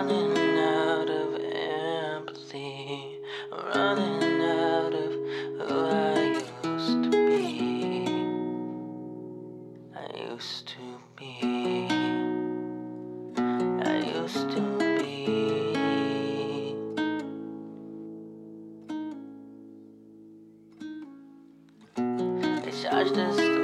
running out of empathy, running out of who I used to be. I used to be, I used to be. I charge this.